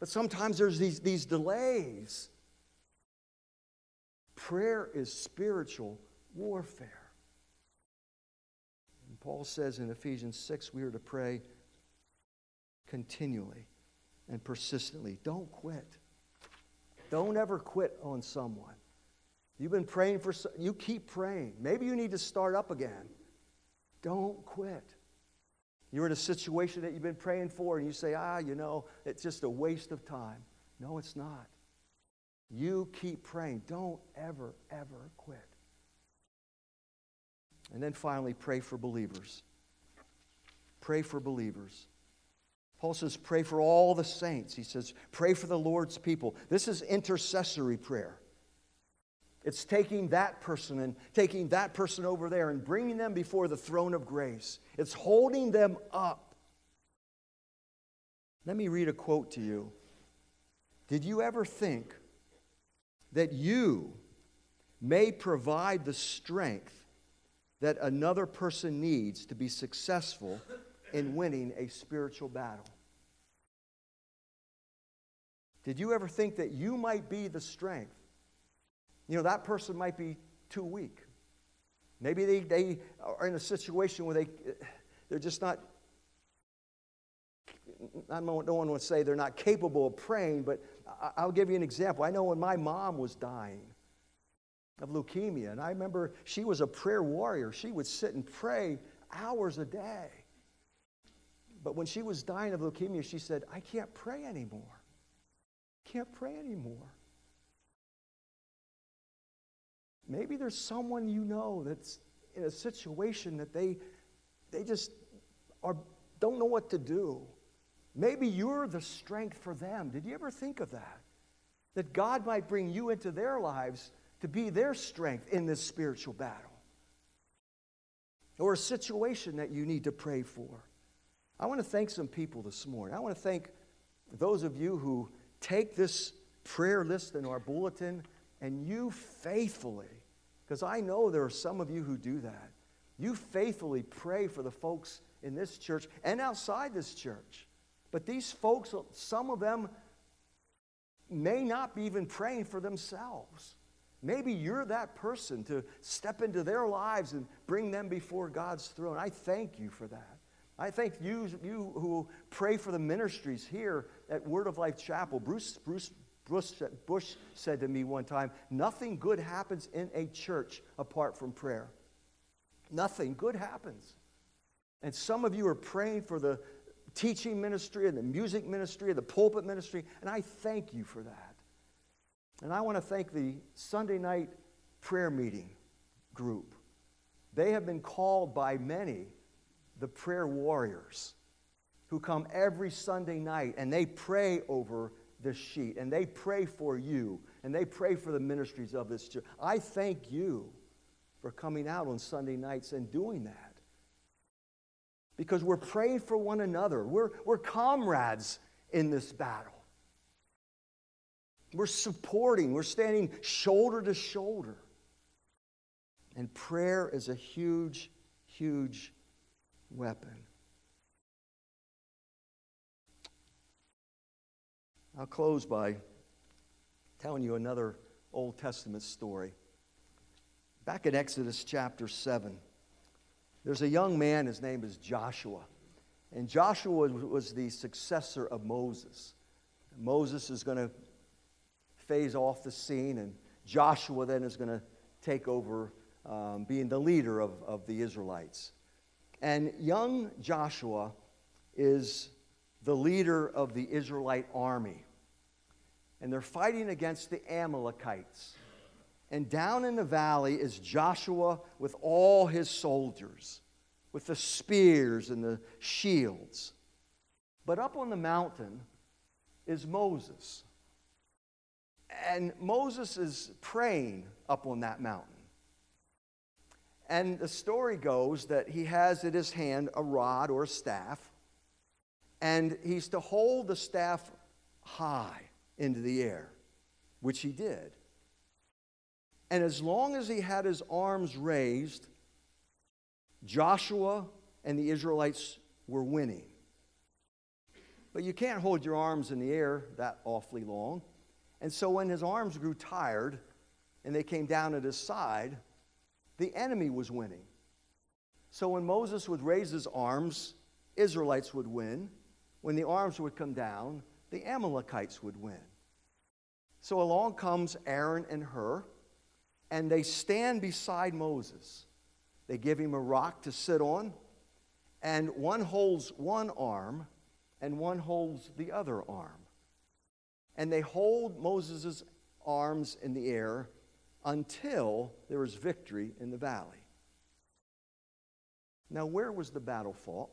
But sometimes there's these, these delays. Prayer is spiritual warfare. And Paul says in Ephesians 6, we are to pray continually and persistently. Don't quit. Don't ever quit on someone. You've been praying for, you keep praying. Maybe you need to start up again. Don't quit. You're in a situation that you've been praying for, and you say, ah, you know, it's just a waste of time. No, it's not. You keep praying. Don't ever, ever quit. And then finally, pray for believers. Pray for believers. Paul says, pray for all the saints. He says, pray for the Lord's people. This is intercessory prayer. It's taking that person and taking that person over there and bringing them before the throne of grace. It's holding them up. Let me read a quote to you. Did you ever think that you may provide the strength that another person needs to be successful in winning a spiritual battle? Did you ever think that you might be the strength? You know, that person might be too weak. Maybe they, they are in a situation where they, they're just not, I don't want to say they're not capable of praying, but I'll give you an example. I know when my mom was dying of leukemia, and I remember she was a prayer warrior. She would sit and pray hours a day. But when she was dying of leukemia, she said, I can't pray anymore. Can't pray anymore. Maybe there's someone you know that's in a situation that they, they just are, don't know what to do. Maybe you're the strength for them. Did you ever think of that? That God might bring you into their lives to be their strength in this spiritual battle. Or a situation that you need to pray for. I want to thank some people this morning. I want to thank those of you who take this prayer list in our bulletin and you faithfully, because I know there are some of you who do that, you faithfully pray for the folks in this church and outside this church. But these folks, some of them may not be even praying for themselves. Maybe you're that person to step into their lives and bring them before God's throne. I thank you for that. I thank you, you who pray for the ministries here at Word of Life Chapel. Bruce, Bruce Bush, Bush said to me one time, Nothing good happens in a church apart from prayer. Nothing good happens. And some of you are praying for the teaching ministry and the music ministry and the pulpit ministry, and I thank you for that. And I want to thank the Sunday night prayer meeting group. They have been called by many the prayer warriors who come every Sunday night and they pray over this sheet and they pray for you and they pray for the ministries of this church. I thank you for coming out on Sunday nights and doing that. Because we're praying for one another. We're, we're comrades in this battle. We're supporting, we're standing shoulder to shoulder. And prayer is a huge, huge weapon. I'll close by telling you another Old Testament story. Back in Exodus chapter 7, there's a young man, his name is Joshua. And Joshua was the successor of Moses. Moses is going to phase off the scene, and Joshua then is going to take over um, being the leader of, of the Israelites. And young Joshua is the leader of the Israelite army. And they're fighting against the Amalekites. And down in the valley is Joshua with all his soldiers, with the spears and the shields. But up on the mountain is Moses. And Moses is praying up on that mountain. And the story goes that he has in his hand a rod or a staff, and he's to hold the staff high into the air, which he did. And as long as he had his arms raised, Joshua and the Israelites were winning. But you can't hold your arms in the air that awfully long. And so when his arms grew tired and they came down at his side, the enemy was winning. So when Moses would raise his arms, Israelites would win. When the arms would come down, the Amalekites would win. So along comes Aaron and Hur, and they stand beside Moses. They give him a rock to sit on, and one holds one arm, and one holds the other arm. And they hold Moses' arms in the air until there is victory in the valley. Now, where was the battle fought?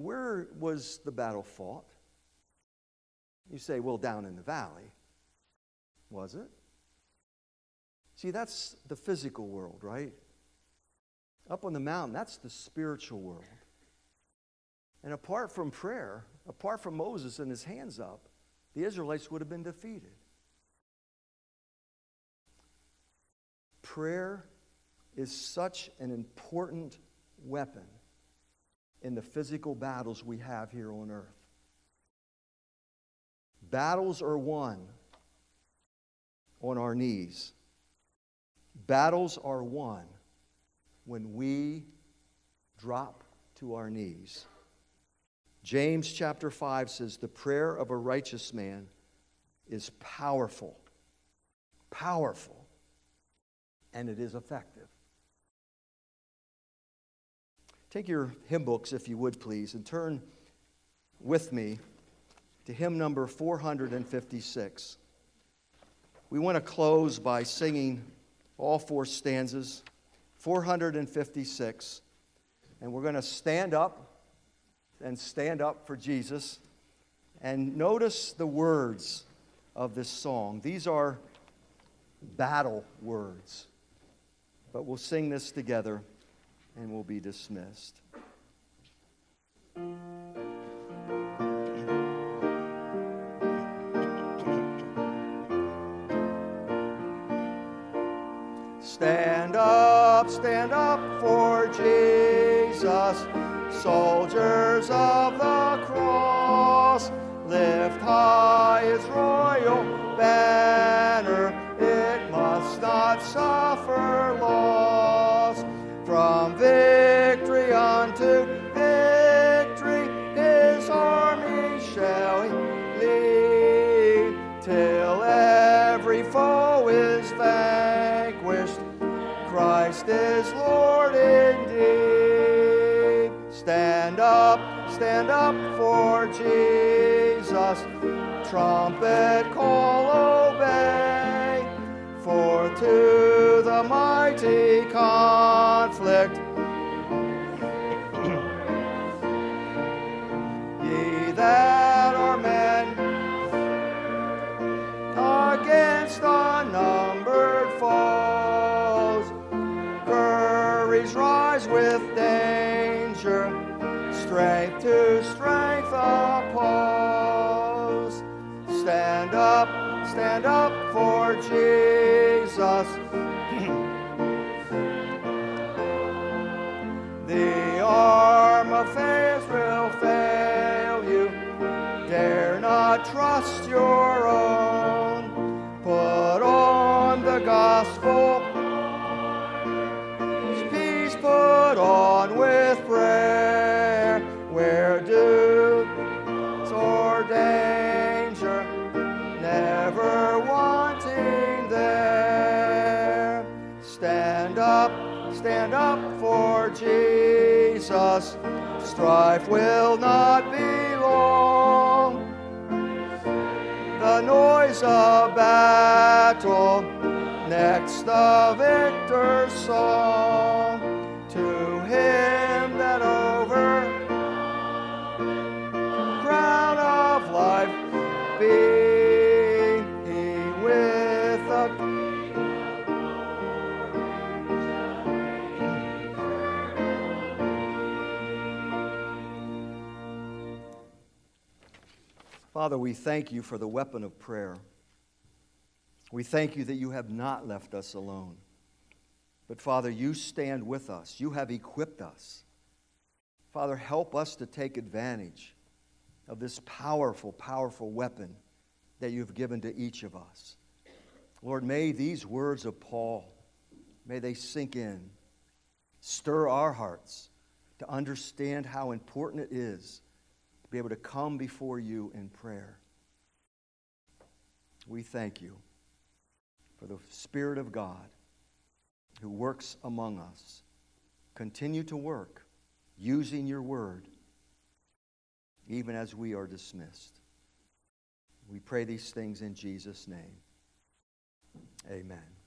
Where was the battle fought? You say, well, down in the valley. Was it? See, that's the physical world, right? Up on the mountain, that's the spiritual world. And apart from prayer, apart from Moses and his hands up, the Israelites would have been defeated. Prayer is such an important weapon in the physical battles we have here on earth. Battles are won on our knees. Battles are won when we drop to our knees. James chapter 5 says, The prayer of a righteous man is powerful. Powerful. And it is effective. Take your hymn books, if you would please, and turn with me to hymn number 456. We want to close by singing all four stanzas, 456. And we're going to stand up and stand up for Jesus. And notice the words of this song. These are battle words. But we'll sing this together and we'll be dismissed. Stand up, stand up for Jesus, soldiers of the cross. Lift high his royal banner, it must not suffer loss. From victory unto victory, his army shall lead, till every foe is vanquished. Christ is Lord indeed. Stand up, stand up for Jesus. Trumpet call. For to the mighty conflict, [clears throat] ye that are men, against unnumbered foes, courage rise with danger, strength to strength oppose. Stand up, stand up for Jesus. [clears throat] the arm of faith will fail you. Dare not trust your own. Put on the gospel. Peace put on with prayer. Stand up, for Jesus, strife will not be long. The noise of battle, next the victor's song. To him that over crown of life be Father, we thank you for the weapon of prayer. We thank you that you have not left us alone. But Father, you stand with us. You have equipped us. Father, help us to take advantage of this powerful, powerful weapon that you've given to each of us. Lord, may these words of Paul, may they sink in, stir our hearts to understand how important it is be able to come before you in prayer. We thank you for the Spirit of God who works among us. Continue to work using your word even as we are dismissed. We pray these things in Jesus' name. Amen.